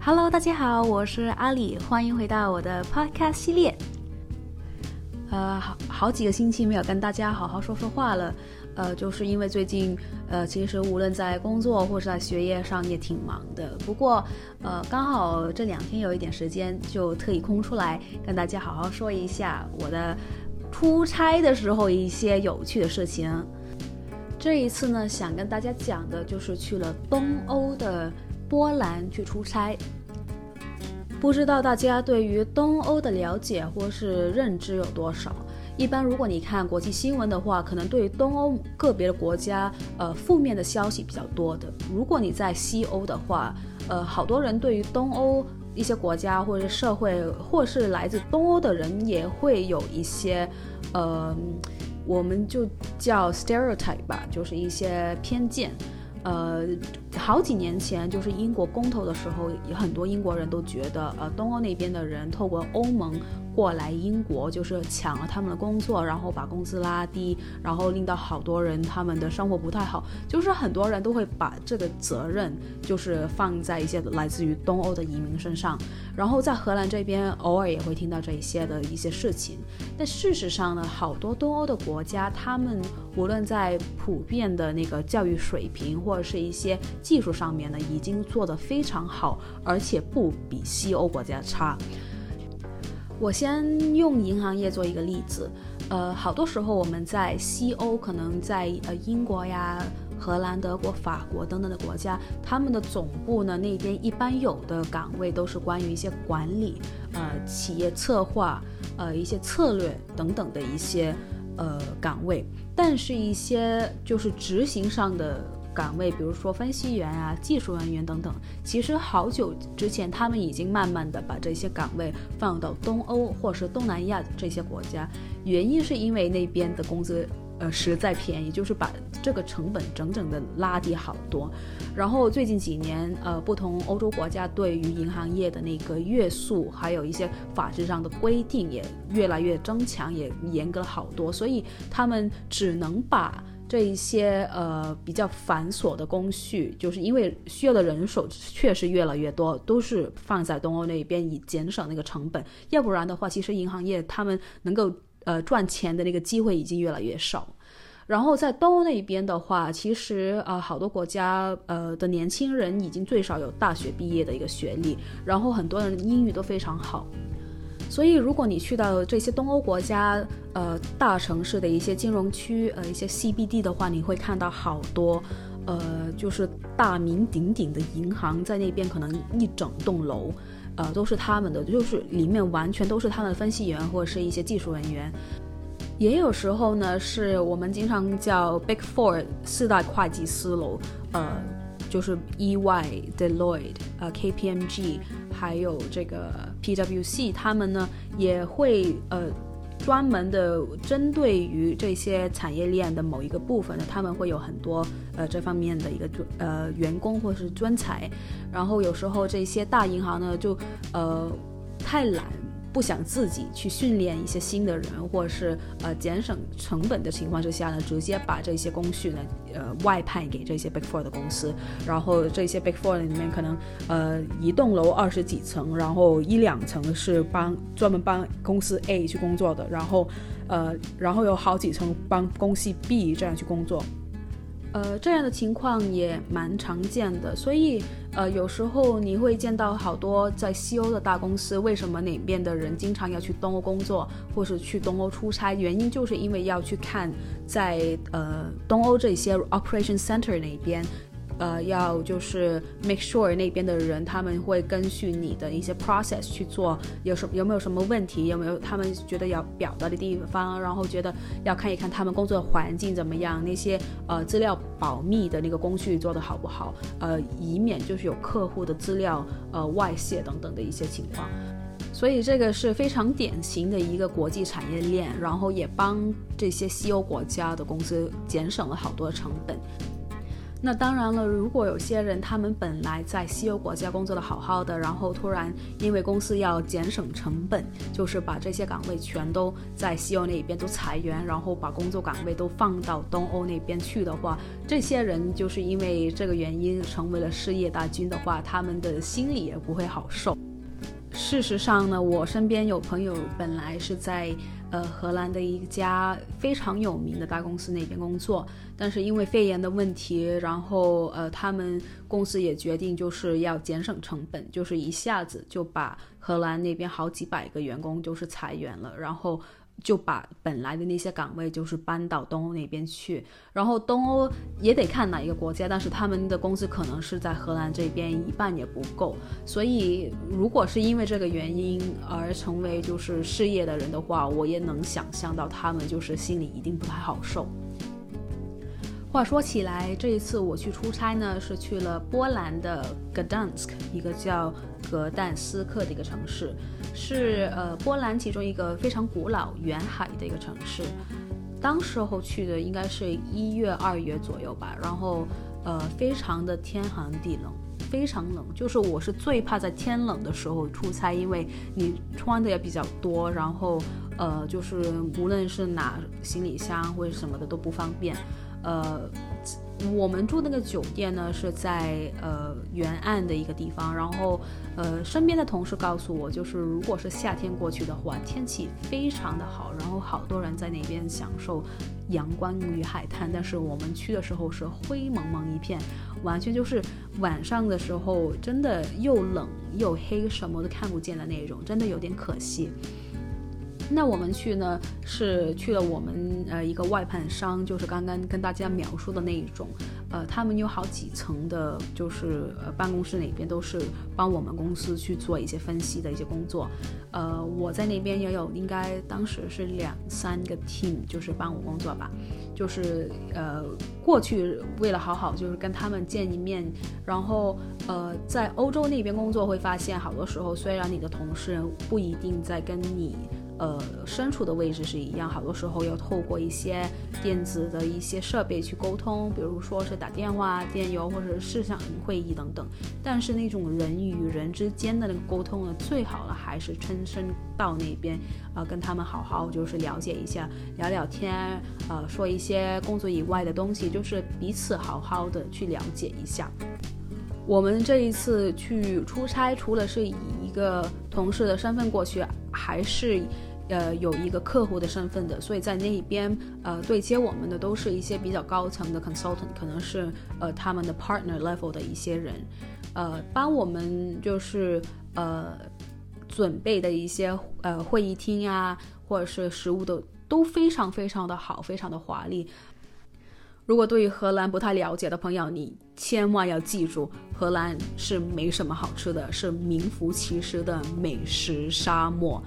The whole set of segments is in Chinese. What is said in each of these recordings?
Hello，大家好，我是阿里，欢迎回到我的 Podcast 系列。呃，好好几个星期没有跟大家好好说说话了，呃，就是因为最近，呃，其实无论在工作或是在学业上也挺忙的。不过，呃，刚好这两天有一点时间，就特意空出来跟大家好好说一下我的出差的时候一些有趣的事情。这一次呢，想跟大家讲的就是去了东欧的波兰去出差。不知道大家对于东欧的了解或是认知有多少？一般如果你看国际新闻的话，可能对于东欧个别的国家，呃，负面的消息比较多的。如果你在西欧的话，呃，好多人对于东欧一些国家或者是社会，或是来自东欧的人，也会有一些，呃，我们就叫 stereotype 吧，就是一些偏见。呃，好几年前，就是英国公投的时候，有很多英国人都觉得，呃，东欧那边的人透过欧盟。过来英国就是抢了他们的工作，然后把工资拉低，然后令到好多人他们的生活不太好。就是很多人都会把这个责任就是放在一些来自于东欧的移民身上。然后在荷兰这边偶尔也会听到这一些的一些事情。但事实上呢，好多东欧的国家，他们无论在普遍的那个教育水平或者是一些技术上面呢，已经做得非常好，而且不比西欧国家差。我先用银行业做一个例子，呃，好多时候我们在西欧，可能在呃英国呀、荷兰、德国、法国等等的国家，他们的总部呢，那边一般有的岗位都是关于一些管理、呃企业策划、呃一些策略等等的一些呃岗位，但是一些就是执行上的。岗位，比如说分析员啊、技术人员等等，其实好久之前，他们已经慢慢的把这些岗位放到东欧或是东南亚这些国家。原因是因为那边的工资呃实在便宜，就是把这个成本整整的拉低好多。然后最近几年，呃，不同欧洲国家对于银行业的那个约束，还有一些法制上的规定也越来越增强，也严格了好多，所以他们只能把。这一些呃比较繁琐的工序，就是因为需要的人手确实越来越多，都是放在东欧那边以减少那个成本。要不然的话，其实银行业他们能够呃赚钱的那个机会已经越来越少。然后在东欧那边的话，其实、呃、好多国家呃的年轻人已经最少有大学毕业的一个学历，然后很多人英语都非常好。所以，如果你去到这些东欧国家，呃，大城市的一些金融区，呃，一些 CBD 的话，你会看到好多，呃，就是大名鼎鼎的银行在那边，可能一整栋楼，呃，都是他们的，就是里面完全都是他们的分析员或者是一些技术人员。也有时候呢，是我们经常叫 Big Four 四大会计师楼，呃。就是 EY、Deloitte、呃 KPMG，还有这个 PwC，他们呢也会呃专门的针对于这些产业链的某一个部分呢，他们会有很多呃这方面的一个专呃员工或是专才，然后有时候这些大银行呢就呃太懒。不想自己去训练一些新的人，或者是呃节省成本的情况之下呢，直接把这些工序呢呃外派给这些 Big Four 的公司，然后这些 Big Four 里面可能呃一栋楼二十几层，然后一两层是帮专门帮公司 A 去工作的，然后呃然后有好几层帮公司 B 这样去工作。呃，这样的情况也蛮常见的，所以呃，有时候你会见到好多在西欧的大公司，为什么那边的人经常要去东欧工作，或是去东欧出差？原因就是因为要去看在呃东欧这些 operation center 那边。呃，要就是 make sure 那边的人他们会根据你的一些 process 去做，有什有没有什么问题，有没有他们觉得要表达的地方，然后觉得要看一看他们工作环境怎么样，那些呃资料保密的那个工序做得好不好，呃，以免就是有客户的资料呃外泄等等的一些情况。所以这个是非常典型的一个国际产业链，然后也帮这些西欧国家的公司节省了好多成本。那当然了，如果有些人他们本来在西欧国家工作的好好的，然后突然因为公司要节省成本，就是把这些岗位全都在西欧那边都裁员，然后把工作岗位都放到东欧那边去的话，这些人就是因为这个原因成为了失业大军的话，他们的心里也不会好受。事实上呢，我身边有朋友本来是在。呃，荷兰的一家非常有名的大公司那边工作，但是因为肺炎的问题，然后呃，他们公司也决定就是要节省成本，就是一下子就把荷兰那边好几百个员工就是裁员了，然后。就把本来的那些岗位就是搬到东欧那边去，然后东欧也得看哪一个国家，但是他们的工资可能是在荷兰这边一半也不够，所以如果是因为这个原因而成为就是失业的人的话，我也能想象到他们就是心里一定不太好受。话说起来，这一次我去出差呢，是去了波兰的 Gdansk，一个叫格但斯克的一个城市，是呃波兰其中一个非常古老、沿海的一个城市。当时候去的应该是一月、二月左右吧，然后呃非常的天寒地冷，非常冷，就是我是最怕在天冷的时候出差，因为你穿的也比较多，然后呃就是无论是拿行李箱或者什么的都不方便。呃，我们住那个酒店呢，是在呃沿岸的一个地方。然后，呃，身边的同事告诉我，就是如果是夏天过去的话，天气非常的好，然后好多人在那边享受阳光与海滩。但是我们去的时候是灰蒙蒙一片，完全就是晚上的时候真的又冷又黑，什么都看不见的那种，真的有点可惜。那我们去呢，是去了我们呃一个外判商，就是刚刚跟大家描述的那一种，呃，他们有好几层的，就是呃办公室那边都是帮我们公司去做一些分析的一些工作，呃，我在那边也有，应该当时是两三个 team，就是帮我工作吧，就是呃过去为了好好就是跟他们见一面，然后呃在欧洲那边工作会发现，好多时候虽然你的同事不一定在跟你。呃，身处的位置是一样，好多时候要透过一些电子的一些设备去沟通，比如说是打电话、电邮或者是视像会议等等。但是那种人与人之间的那个沟通呢，最好了还是亲身到那边，啊、跟他们好好就是了解一下，聊聊天，呃，说一些工作以外的东西，就是彼此好好的去了解一下。我们这一次去出差，除了是以一个同事的身份过去，还是。呃，有一个客户的身份的，所以在那边，呃，对接我们的都是一些比较高层的 consultant，可能是呃他们的 partner level 的一些人，呃，帮我们就是呃准备的一些呃会议厅啊，或者是食物的都非常非常的好，非常的华丽。如果对于荷兰不太了解的朋友，你千万要记住，荷兰是没什么好吃的，是名副其实的美食沙漠。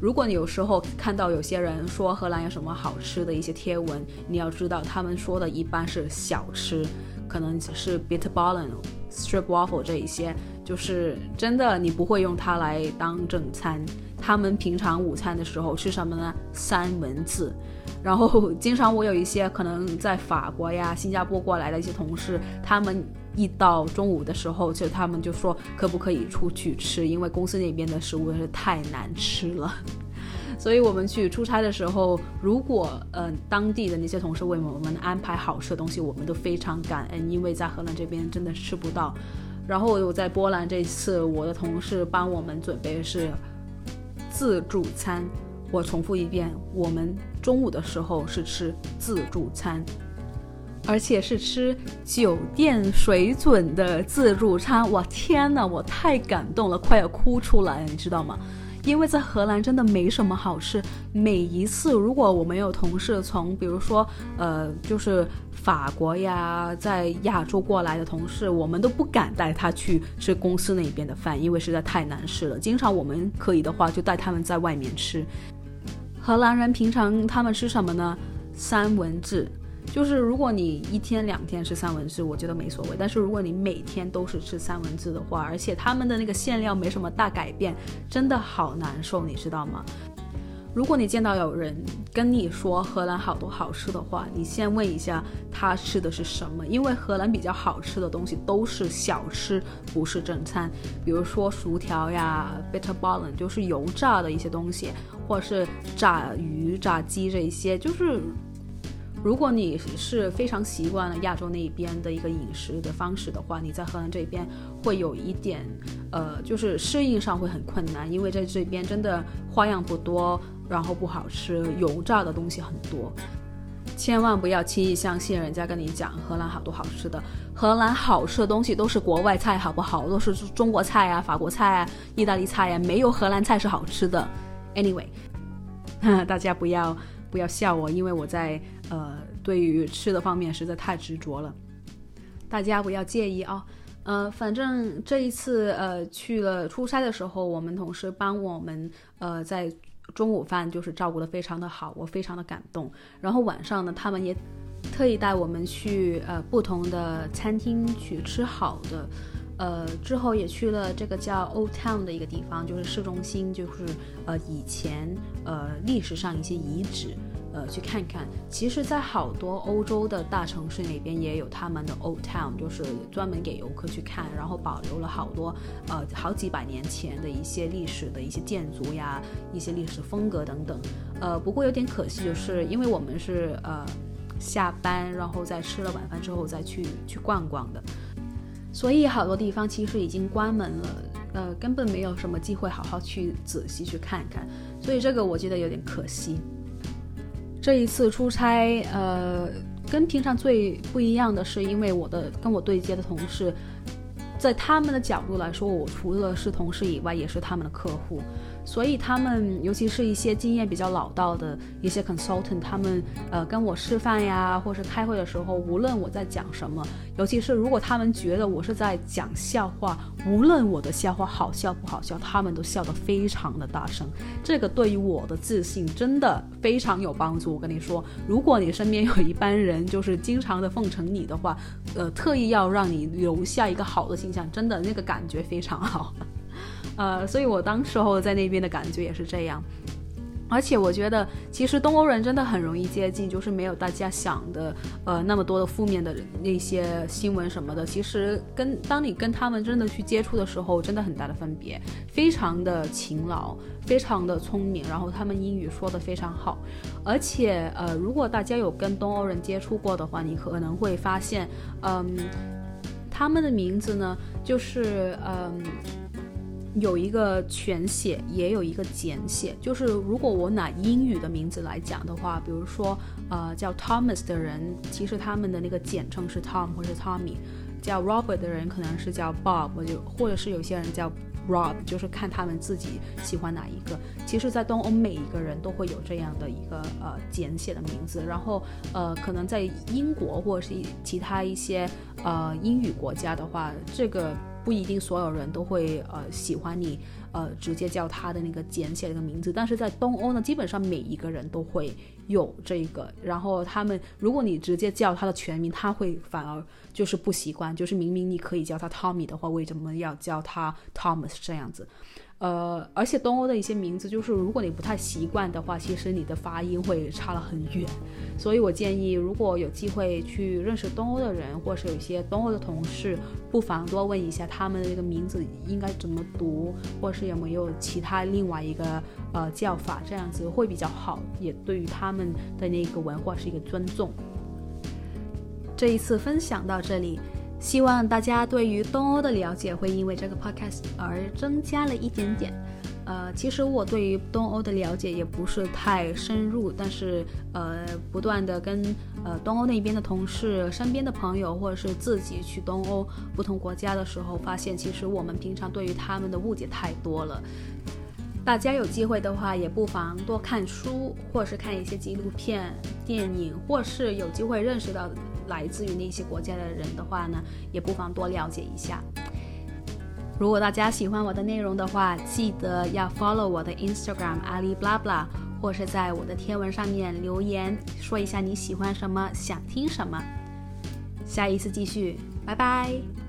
如果你有时候看到有些人说荷兰有什么好吃的一些贴文，你要知道他们说的一般是小吃，可能是 bitterballen、stroopwafel 这一些，就是真的你不会用它来当正餐。他们平常午餐的时候吃什么呢？三文治。然后经常我有一些可能在法国呀、新加坡过来的一些同事，他们。一到中午的时候，就他们就说可不可以出去吃，因为公司那边的食物是太难吃了。所以我们去出差的时候，如果呃当地的那些同事为我们安排好吃的东西，我们都非常感恩，因为在荷兰这边真的吃不到。然后我在波兰这次，我的同事帮我们准备是自助餐。我重复一遍，我们中午的时候是吃自助餐。而且是吃酒店水准的自助餐，哇天哪，我太感动了，快要哭出来，你知道吗？因为在荷兰真的没什么好吃。每一次如果我们有同事从，比如说，呃，就是法国呀，在亚洲过来的同事，我们都不敢带他去吃公司那边的饭，因为实在太难吃了。经常我们可以的话，就带他们在外面吃。荷兰人平常他们吃什么呢？三文治。就是如果你一天两天吃三文治，我觉得没所谓。但是如果你每天都是吃三文治的话，而且他们的那个馅料没什么大改变，真的好难受，你知道吗？如果你见到有人跟你说荷兰好多好吃的话，你先问一下他吃的是什么，因为荷兰比较好吃的东西都是小吃，不是正餐。比如说薯条呀，bitterballen 就是油炸的一些东西，或者是炸鱼、炸鸡这一些，就是。如果你是非常习惯了亚洲那边的一个饮食的方式的话，你在荷兰这边会有一点，呃，就是适应上会很困难，因为在这边真的花样不多，然后不好吃，油炸的东西很多，千万不要轻易相信人家跟你讲荷兰好多好吃的，荷兰好吃的东西都是国外菜，好不好？都是中国菜啊、法国菜啊、意大利菜啊，没有荷兰菜是好吃的。Anyway，大家不要。不要笑我，因为我在呃对于吃的方面实在太执着了，大家不要介意啊、哦。呃，反正这一次呃去了出差的时候，我们同事帮我们呃在中午饭就是照顾得非常的好，我非常的感动。然后晚上呢，他们也特意带我们去呃不同的餐厅去吃好的。呃，之后也去了这个叫 Old Town 的一个地方，就是市中心，就是呃以前呃历史上一些遗址，呃去看看。其实，在好多欧洲的大城市那边也有他们的 Old Town，就是专门给游客去看，然后保留了好多呃好几百年前的一些历史的一些建筑呀，一些历史风格等等。呃，不过有点可惜，就是因为我们是呃下班，然后在吃了晚饭之后再去去逛逛的。所以好多地方其实已经关门了，呃，根本没有什么机会好好去仔细去看看，所以这个我觉得有点可惜。这一次出差，呃，跟平常最不一样的是，因为我的跟我对接的同事，在他们的角度来说，我除了是同事以外，也是他们的客户。所以他们，尤其是一些经验比较老道的一些 consultant，他们呃跟我示范呀，或是开会的时候，无论我在讲什么，尤其是如果他们觉得我是在讲笑话，无论我的笑话好笑不好笑，他们都笑得非常的大声。这个对于我的自信真的非常有帮助。我跟你说，如果你身边有一班人就是经常的奉承你的话，呃，特意要让你留下一个好的形象，真的那个感觉非常好。呃，所以我当时候在那边的感觉也是这样，而且我觉得其实东欧人真的很容易接近，就是没有大家想的呃那么多的负面的那些新闻什么的。其实跟当你跟他们真的去接触的时候，真的很大的分别，非常的勤劳，非常的聪明，然后他们英语说得非常好，而且呃，如果大家有跟东欧人接触过的话，你可能会发现，嗯，他们的名字呢，就是嗯。有一个全写，也有一个简写。就是如果我拿英语的名字来讲的话，比如说，呃，叫 Thomas 的人，其实他们的那个简称是 Tom 或是 Tommy；叫 Robert 的人可能是叫 Bob，或者或者是有些人叫 Rob，就是看他们自己喜欢哪一个。其实，在东欧每一个人都会有这样的一个呃简写的名字。然后，呃，可能在英国或者是其他一些呃英语国家的话，这个。不一定所有人都会呃喜欢你呃直接叫他的那个简写的名字，但是在东欧呢，基本上每一个人都会有这个。然后他们，如果你直接叫他的全名，他会反而就是不习惯，就是明明你可以叫他 Tommy 的话，为什么要叫他 Thomas 这样子？呃，而且东欧的一些名字，就是如果你不太习惯的话，其实你的发音会差了很远。所以我建议，如果有机会去认识东欧的人，或是有一些东欧的同事，不妨多问一下他们的这个名字应该怎么读，或是有没有其他另外一个呃叫法，这样子会比较好，也对于他们的那个文化是一个尊重。这一次分享到这里。希望大家对于东欧的了解会因为这个 podcast 而增加了一点点。呃，其实我对于东欧的了解也不是太深入，但是呃，不断的跟呃东欧那边的同事、身边的朋友，或者是自己去东欧不同国家的时候，发现其实我们平常对于他们的误解太多了。大家有机会的话，也不妨多看书，或是看一些纪录片、电影，或是有机会认识到来自于那些国家的人的话呢，也不妨多了解一下。如果大家喜欢我的内容的话，记得要 follow 我的 Instagram 阿里 blah blah，或是在我的天文上面留言，说一下你喜欢什么，想听什么。下一次继续，拜拜。